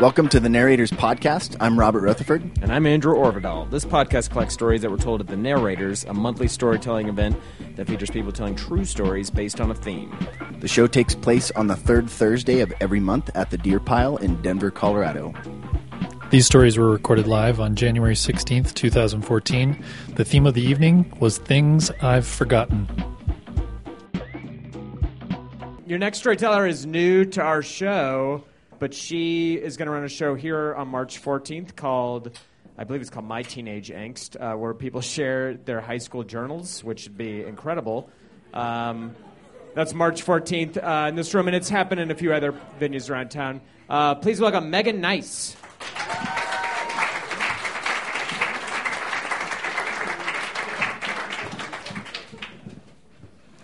Welcome to the Narrators Podcast. I'm Robert Rutherford. And I'm Andrew Orvedahl. This podcast collects stories that were told at the Narrators, a monthly storytelling event that features people telling true stories based on a theme. The show takes place on the third Thursday of every month at the Deer Pile in Denver, Colorado. These stories were recorded live on January 16th, 2014. The theme of the evening was Things I've Forgotten. Your next storyteller is new to our show, but she is going to run a show here on March 14th called, I believe it's called My Teenage Angst, uh, where people share their high school journals, which would be incredible. Um, that's March 14th uh, in this room, and it's happened in a few other venues around town. Uh, please welcome Megan Nyce.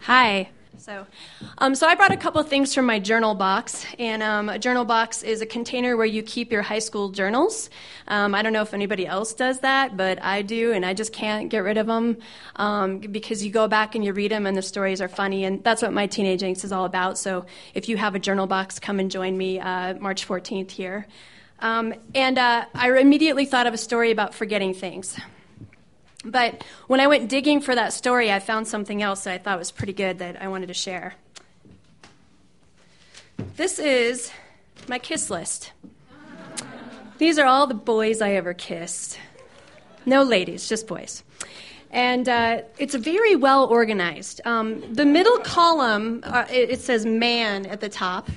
Hi. So, um, so I brought a couple things from my journal box, and um, a journal box is a container where you keep your high school journals. Um, I don't know if anybody else does that, but I do, and I just can't get rid of them um, because you go back and you read them, and the stories are funny, and that's what my teenage angst is all about. So, if you have a journal box, come and join me uh, March 14th here. Um, and uh, I immediately thought of a story about forgetting things. But when I went digging for that story, I found something else that I thought was pretty good that I wanted to share. This is my kiss list. These are all the boys I ever kissed. No ladies, just boys. And uh, it's very well organized. Um, the middle column, uh, it, it says man at the top.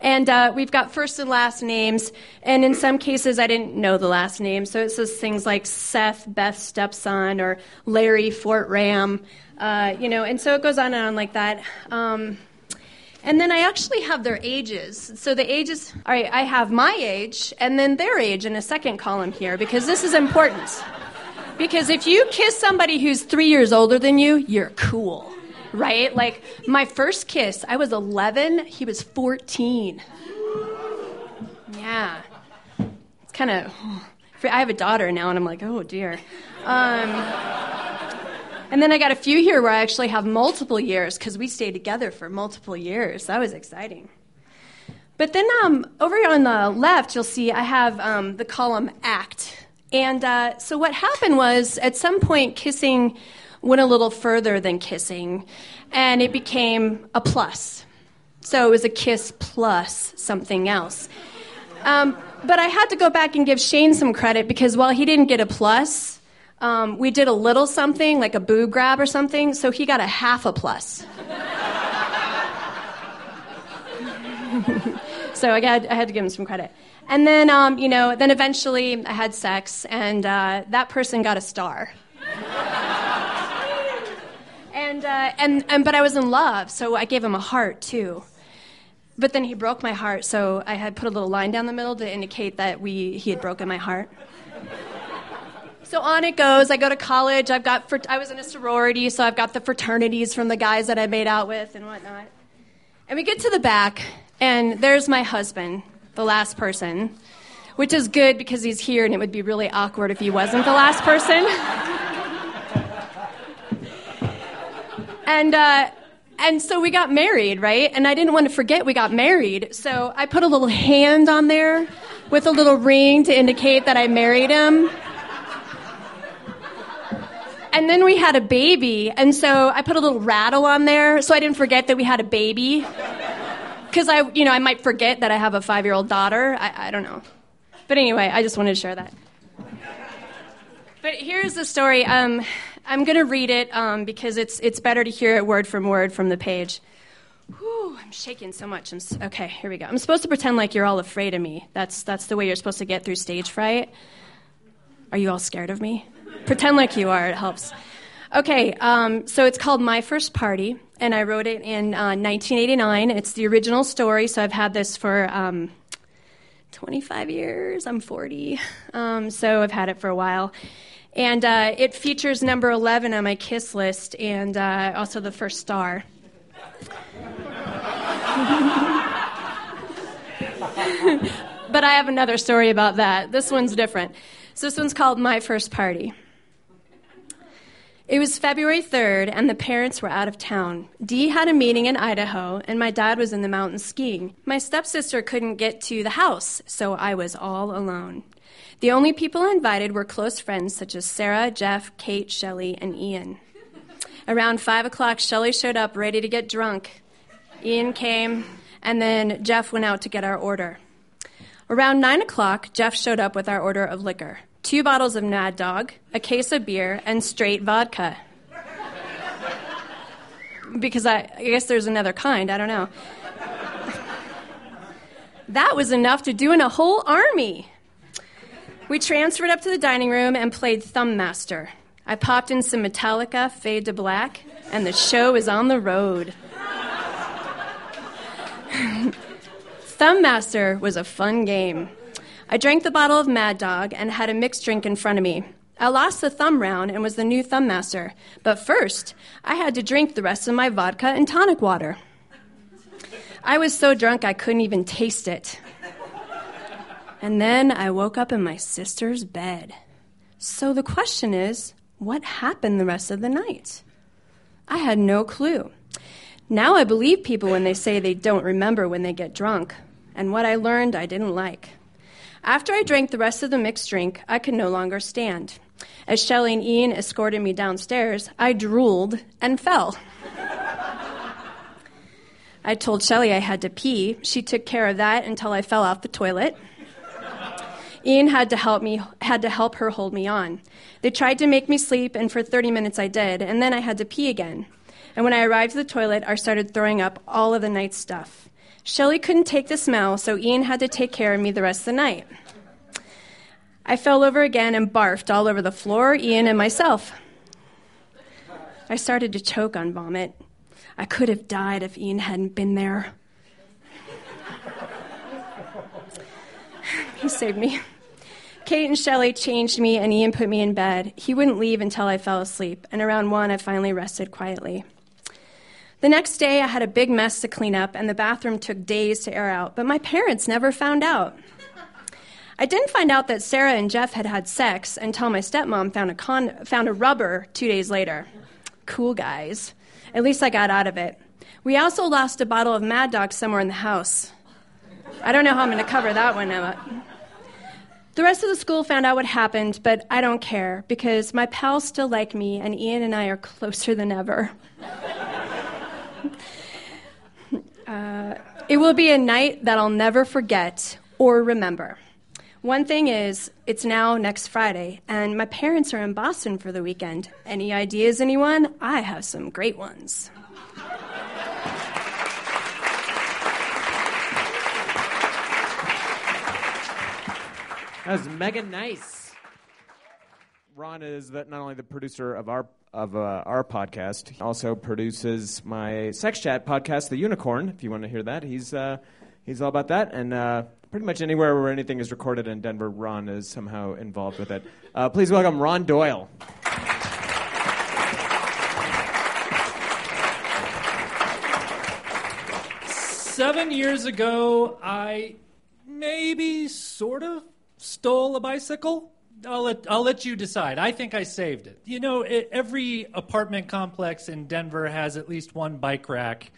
And uh, we've got first and last names. And in some cases, I didn't know the last name. So it says things like Seth, Beth's stepson, or Larry, Fort Ram. Uh, you know, and so it goes on and on like that. Um, and then I actually have their ages. So the ages, all right, I have my age and then their age in a second column here because this is important. Because if you kiss somebody who's three years older than you, you're cool right? Like my first kiss, I was 11, he was 14. Yeah. It's kind of, I have a daughter now, and I'm like, oh dear. Um, and then I got a few here where I actually have multiple years because we stayed together for multiple years. That was exciting. But then um, over on the left, you'll see I have um, the column act. And uh, so what happened was at some point, kissing went a little further than kissing, and it became a plus. So it was a kiss plus something else. Um, but I had to go back and give Shane some credit because while he didn't get a plus, um, we did a little something, like a boob grab or something, so he got a half a plus. so I, got, I had to give him some credit. And then, um, you know, then eventually I had sex, and uh, that person got a star and, uh, and, and but I was in love, so I gave him a heart too. But then he broke my heart, so I had put a little line down the middle to indicate that we he had broken my heart. So on it goes. I go to college. I've got I was in a sorority, so I've got the fraternities from the guys that I made out with and whatnot. And we get to the back, and there's my husband, the last person, which is good because he's here, and it would be really awkward if he wasn't the last person. And, uh, and so we got married, right? And I didn't want to forget we got married. So I put a little hand on there with a little ring to indicate that I married him. And then we had a baby. And so I put a little rattle on there so I didn't forget that we had a baby. Because I, you know, I might forget that I have a five year old daughter. I, I don't know. But anyway, I just wanted to share that. But here's the story. Um, I'm going to read it um, because it's, it's better to hear it word from word from the page. Whew, I'm shaking so much. I'm, okay, here we go. I'm supposed to pretend like you're all afraid of me. That's, that's the way you're supposed to get through stage fright. Are you all scared of me? pretend like you are, it helps. Okay, um, so it's called My First Party, and I wrote it in uh, 1989. It's the original story, so I've had this for um, 25 years. I'm 40, um, so I've had it for a while. And uh, it features number 11 on my Kiss list and uh, also the first star. but I have another story about that. This one's different. So this one's called My First Party. It was February 3rd, and the parents were out of town. Dee had a meeting in Idaho, and my dad was in the mountains skiing. My stepsister couldn't get to the house, so I was all alone. The only people invited were close friends such as Sarah, Jeff, Kate, Shelley, and Ian. Around 5 o'clock, Shelley showed up ready to get drunk. Ian came, and then Jeff went out to get our order. Around 9 o'clock, Jeff showed up with our order of liquor two bottles of Mad Dog, a case of beer, and straight vodka. because I, I guess there's another kind, I don't know. that was enough to do in a whole army. We transferred up to the dining room and played Thumb Master. I popped in some Metallica, Fade to Black, and the show is on the road. Thumb Master was a fun game. I drank the bottle of Mad Dog and had a mixed drink in front of me. I lost the thumb round and was the new thumb master. But first, I had to drink the rest of my vodka and tonic water. I was so drunk I couldn't even taste it. And then I woke up in my sister's bed. So the question is what happened the rest of the night? I had no clue. Now I believe people when they say they don't remember when they get drunk. And what I learned I didn't like. After I drank the rest of the mixed drink, I could no longer stand. As Shelley and Ian escorted me downstairs, I drooled and fell. I told Shelley I had to pee. She took care of that until I fell off the toilet. Ian had to help me had to help her hold me on. They tried to make me sleep and for 30 minutes I did, and then I had to pee again. And when I arrived at the toilet, I started throwing up all of the night's stuff. Shelley couldn't take the smell, so Ian had to take care of me the rest of the night. I fell over again and barfed all over the floor, Ian, and myself. I started to choke on vomit. I could have died if Ian hadn't been there. Saved me. Kate and Shelley changed me, and Ian put me in bed. He wouldn't leave until I fell asleep, and around one, I finally rested quietly. The next day, I had a big mess to clean up, and the bathroom took days to air out, but my parents never found out. I didn't find out that Sarah and Jeff had had sex until my stepmom found a, con- found a rubber two days later. Cool guys. At least I got out of it. We also lost a bottle of Mad Dog somewhere in the house. I don't know how I'm going to cover that one, Emma. The rest of the school found out what happened, but I don't care because my pals still like me, and Ian and I are closer than ever. Uh, it will be a night that I'll never forget or remember. One thing is, it's now next Friday, and my parents are in Boston for the weekend. Any ideas, anyone? I have some great ones. That was Megan Nyce. Ron is that not only the producer of our of uh, our podcast. He also produces my sex chat podcast, The Unicorn. If you want to hear that, he's uh, he's all about that. And uh, pretty much anywhere where anything is recorded in Denver, Ron is somehow involved with it. Uh, please welcome Ron Doyle. Seven years ago, I maybe sort of stole a bicycle. I'll let, I'll let you decide. I think I saved it. You know, it, every apartment complex in Denver has at least one bike rack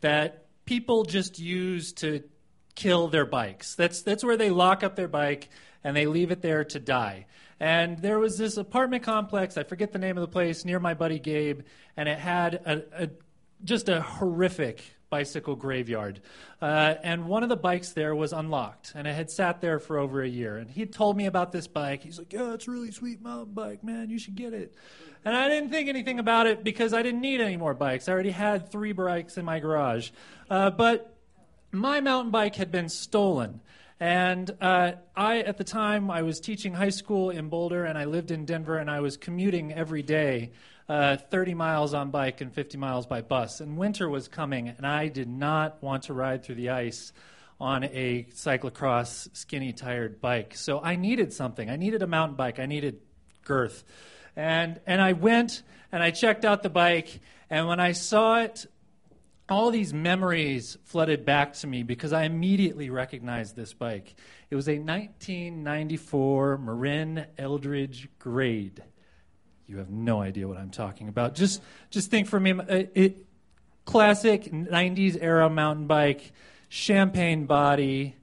that people just use to kill their bikes. That's, that's where they lock up their bike and they leave it there to die. And there was this apartment complex, I forget the name of the place, near my buddy Gabe, and it had a, a just a horrific bicycle graveyard. Uh, and one of the bikes there was unlocked, and it had sat there for over a year. And he told me about this bike. He's like, "Yeah, it's a really sweet mountain bike, man. You should get it." And I didn't think anything about it because I didn't need any more bikes. I already had three bikes in my garage. Uh, but my mountain bike had been stolen. And uh, I, at the time, I was teaching high school in Boulder, and I lived in Denver, and I was commuting every day uh, 30 miles on bike and 50 miles by bus. And winter was coming, and I did not want to ride through the ice on a cyclocross skinny tired bike. So I needed something. I needed a mountain bike. I needed girth. And, and I went and I checked out the bike, and when I saw it, all these memories flooded back to me because I immediately recognized this bike. It was a 1994 Marin Eldridge Grade You have no idea what I'm talking about. Just, just think for me, uh, it, classic 90s era mountain bike, champagne body,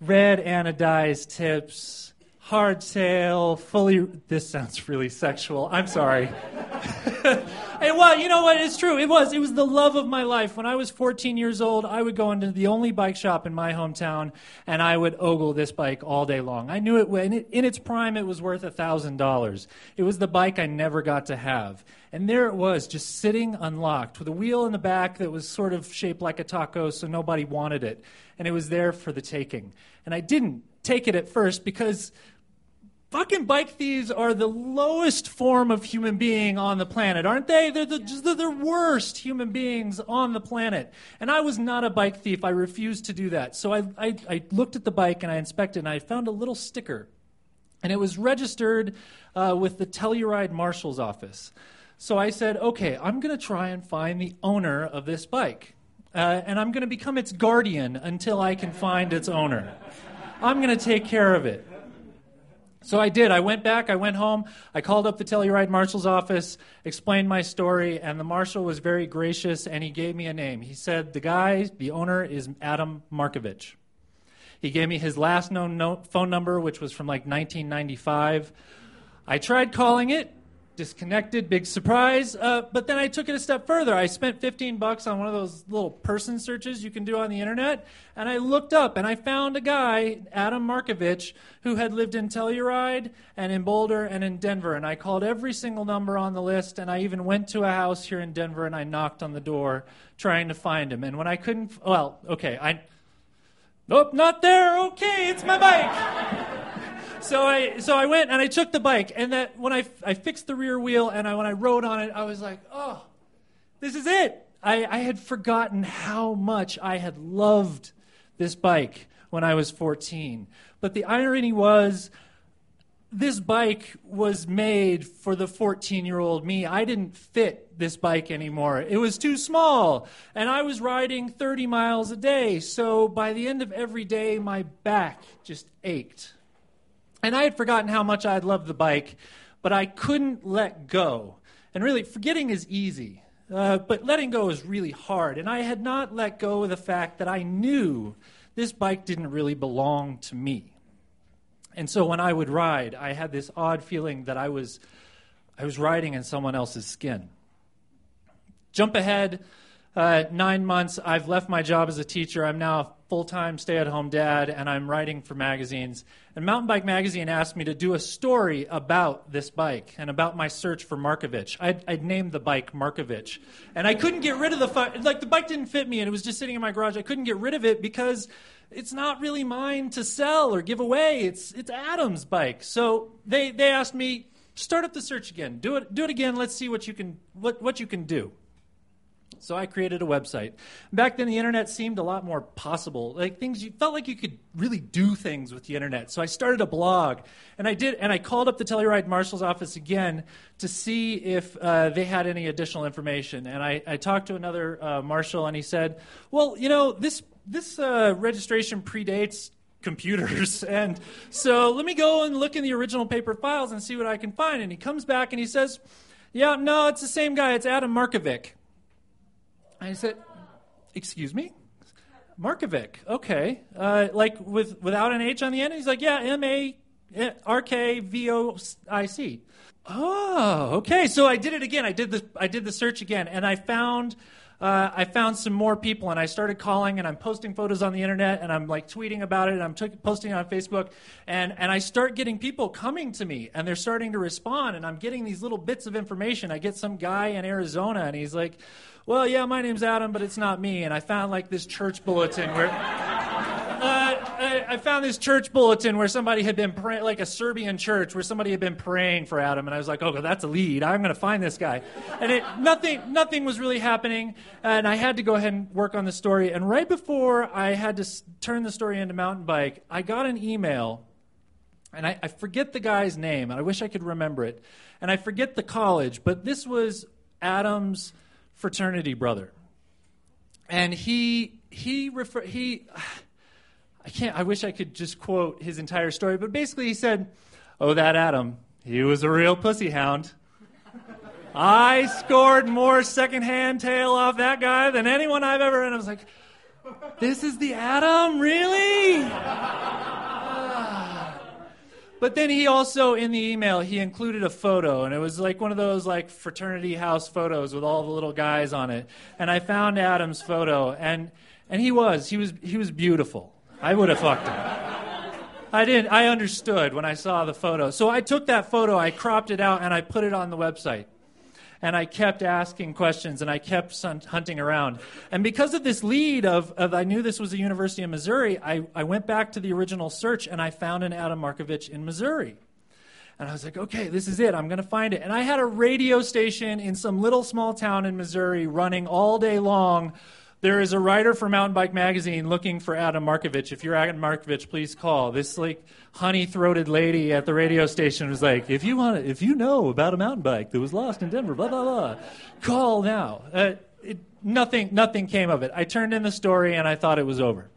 red anodized tips, hardtail, fully. This sounds really sexual. I'm sorry. it was, you know what? It's true. It was. It was the love of my life. When I was 14 years old, I would go into the only bike shop in my hometown, and I would ogle this bike all day long. I knew it when it, in its prime, it was worth a thousand dollars. It was the bike I never got to have, and there it was, just sitting unlocked with a wheel in the back that was sort of shaped like a taco, so nobody wanted it, and it was there for the taking. And I didn't take it at first because fucking bike thieves are the lowest form of human being on the planet, aren't they? They're the, just the, the worst human beings on the planet. And I was not a bike thief. I refused to do that. So I, I, I looked at the bike and I inspected and I found a little sticker. And it was registered uh, with the Telluride Marshal's office. So I said, okay, I'm going to try and find the owner of this bike. Uh, and I'm going to become its guardian until I can find its owner. I'm going to take care of it. So I did. I went back, I went home, I called up the Telluride Marshal's office, explained my story, and the marshal was very gracious and he gave me a name. He said, The guy, the owner, is Adam Markovich. He gave me his last known phone number, which was from like 1995. I tried calling it, disconnected, big surprise. Uh, but then I took it a step further. I spent 15 bucks on one of those little person searches you can do on the internet, and I looked up and I found a guy, Adam Markovich, who had lived in Telluride and in Boulder and in Denver. And I called every single number on the list, and I even went to a house here in Denver and I knocked on the door trying to find him. And when I couldn't, well, okay, I. Nope, not there. Okay, it's my bike so I so I went and I took the bike, and that when I I fixed the rear wheel and I, when I rode on it, I was like, oh, this is it. I, I had forgotten how much I had loved this bike when I was 14. But the irony was, this bike was made for the 14 year old me. I didn't fit this bike anymore. It was too small. And I was riding 30 miles a day. So by the end of every day, my back just ached. And I had forgotten how much I loved the bike, but I couldn't let go. And really, forgetting is easy, uh, but letting go is really hard. And I had not let go of the fact that I knew this bike didn't really belong to me. And so when I would ride, I had this odd feeling that I was, I was riding in someone else's skin. Jump ahead uh, nine months, I've left my job as a teacher. I'm now full time stay at home dad, and I'm writing for magazines. And Mountain Bike Magazine asked me to do a story about this bike and about my search for Markovich. I'd, I'd named the bike Markovich. And I couldn't get rid of the, fu- like, the bike didn't fit me, and it was just sitting in my garage. I couldn't get rid of it because it's not really mine to sell or give away. It's, it's Adam's bike. So they, they asked me, start up the search again. Do it, do it again. Let's see what you can, what, what you can do. So I created a website. Back then, the internet seemed a lot more possible. Like things, you felt like you could really do things with the internet. So I started a blog, and I did, and I called up the Telluride Marshal's office again to see if uh, they had any additional information. And I, I talked to another uh, marshal, and he said, "Well, you know, this this uh, registration predates." computers. And so let me go and look in the original paper files and see what I can find. And he comes back and he says, Yeah, no, it's the same guy. It's Adam Markovic. I said, Excuse me? Markovic. Okay. Uh, like with without an H on the end? He's like, Yeah, M A R K V O I C. Oh, okay. So I did it again. I did the I did the search again, and I found uh, I found some more people, and I started calling, and I'm posting photos on the internet, and I'm like tweeting about it, and I'm t- posting on Facebook, and and I start getting people coming to me, and they're starting to respond, and I'm getting these little bits of information. I get some guy in Arizona, and he's like, well, yeah, my name's Adam, but it's not me. And I found like this church bulletin where. I, I, found this church bulletin where somebody had been praying, like a Serbian church, where somebody had been praying for Adam, and I was like, "Oh, that's a lead. I'm going to find this guy." And it, nothing, nothing was really happening, and I had to go ahead and work on the story. And right before I had to s- turn the story into mountain bike, I got an email, and I, I forget the guy's name, and I wish I could remember it, and I forget the college, but this was Adam's fraternity brother. And he he refer he I can't I wish I could just quote his entire story, but basically he said, "Oh, that Adam, he was a real pussy hound. I scored more secondhand tail off that guy than anyone I've ever. And I was like, this is the Adam? Really? But then he also, in the email, he included a photo, and it was like one of those like fraternity house photos with all the little guys on it. And I found Adam's photo, and and he was he was he was beautiful. I would have fucked him. I didn't. I understood when I saw the photo. So I took that photo, I cropped it out, and I put it on the website and I kept asking questions and I kept hunting around. And because of this lead of, of I knew this was the University of Missouri, I, I went back to the original search and I found an Adam Markovich in Missouri. And I was like, okay, this is it. I'm going to find it. And I had a radio station in some little small town in Missouri running all day long there is a writer for Mountain Bike Magazine looking for Adam Markovich. If you're Adam Markovich, please call. This like honey-throated lady at the radio station was like, "If you want, if you know about a mountain bike that was lost in Denver, blah blah blah, call now." Uh, it, nothing, nothing came of it. I turned in the story and I thought it was over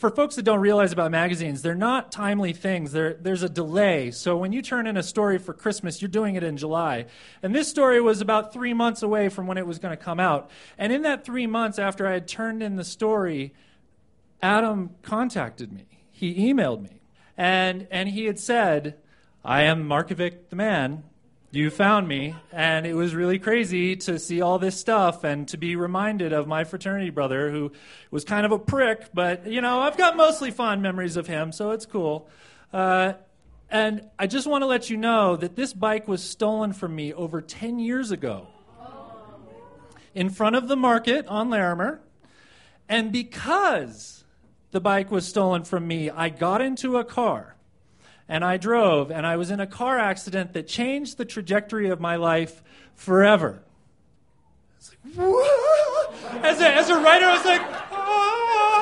for folks that don't realize about magazines, they're not timely things. They're, there's a delay. So when you turn in a story for Christmas, you're doing it in July. And this story was about three months away from when it was going to come out. And in that three months after I had turned in the story, Adam contacted me. He emailed me. And, and he had said, I am Markovic the man you found me, and it was really crazy to see all this stuff and to be reminded of my fraternity brother who was kind of a prick, but you know, I've got mostly fond memories of him, so it's cool. Uh, and I just want to let you know that this bike was stolen from me over 10 years ago in front of the market on Larimer. And because the bike was stolen from me, I got into a car and I drove, and I was in a car accident that changed the trajectory of my life forever. Like, as, a, as a writer, I was like, ah,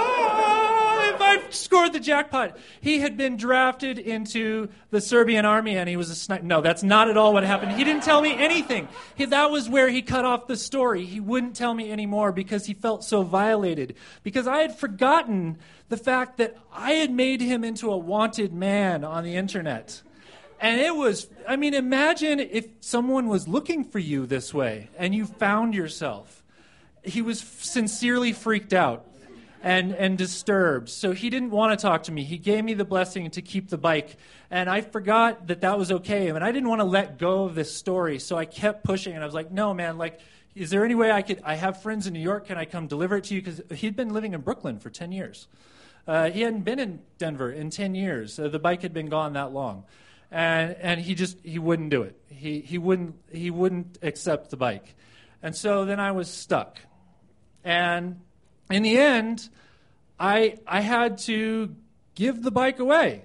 scored the jackpot. He had been drafted into the Serbian army and he was a sniper. No, that's not at all what happened. He didn't tell me anything. He, that was where he cut off the story. He wouldn't tell me anymore because he felt so violated. Because I had forgotten the fact that I had made him into a wanted man on the internet. And it was, I mean, imagine if someone was looking for you this way and you found yourself. He was sincerely freaked out and, and disturbed. So he didn't want to talk to me. He gave me the blessing to keep the bike. And I forgot that that was okay. And I didn't want to let go of this story. So I kept pushing. And I was like, no, man, like, is there any way I could? I have friends in New York. Can I come deliver it to you? Because he'd been living in Brooklyn for 10 years. Uh, he hadn't been in Denver in 10 years. Uh, the bike had been gone that long. And, and he just he wouldn't do it. He, he, wouldn't, he wouldn't accept the bike. And so then I was stuck. And in the end, I, I had to give the bike away.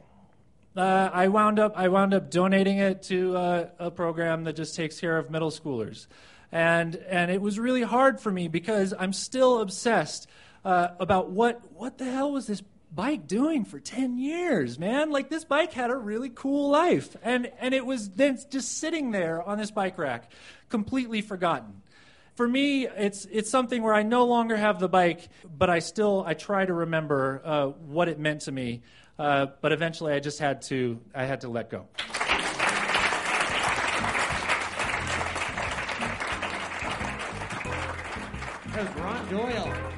Uh, I wound up I wound up donating it to uh, a program that just takes care of middle schoolers, and and it was really hard for me because I'm still obsessed uh, about what what the hell was this bike doing for 10 years, man? Like this bike had a really cool life. And and it was then just sitting there on this bike rack, completely forgotten. For me, it's it's something where I no longer have the bike, but I still I try to remember uh, what it meant to me. Uh, but eventually, I just had to I had to let go. That Ron Doyle.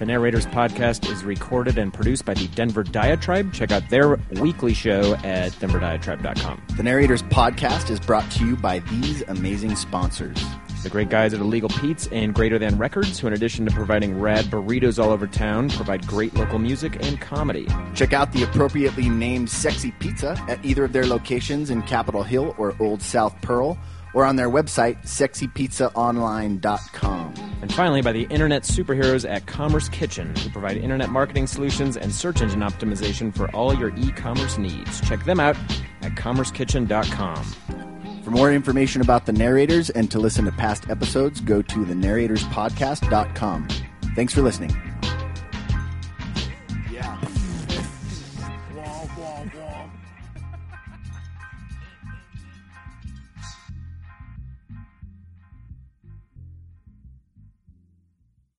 The Narrators podcast is recorded and produced by the Denver Diatribe. Check out their weekly show at denverdiatribe.com. The Narrators podcast is brought to you by these amazing sponsors. The great guys at Illegal Pete's and Greater Than Records, who in addition to providing rad burritos all over town, provide great local music and comedy. Check out the appropriately named Sexy Pizza at either of their locations in Capitol Hill or Old South Pearl or on their website, sexypizzaonline.com. And finally, by the internet superheroes at Commerce Kitchen, who provide internet marketing solutions and search engine optimization for all your e commerce needs. Check them out at commercekitchen.com. For more information about the narrators and to listen to past episodes, go to thenarratorspodcast.com. Thanks for listening.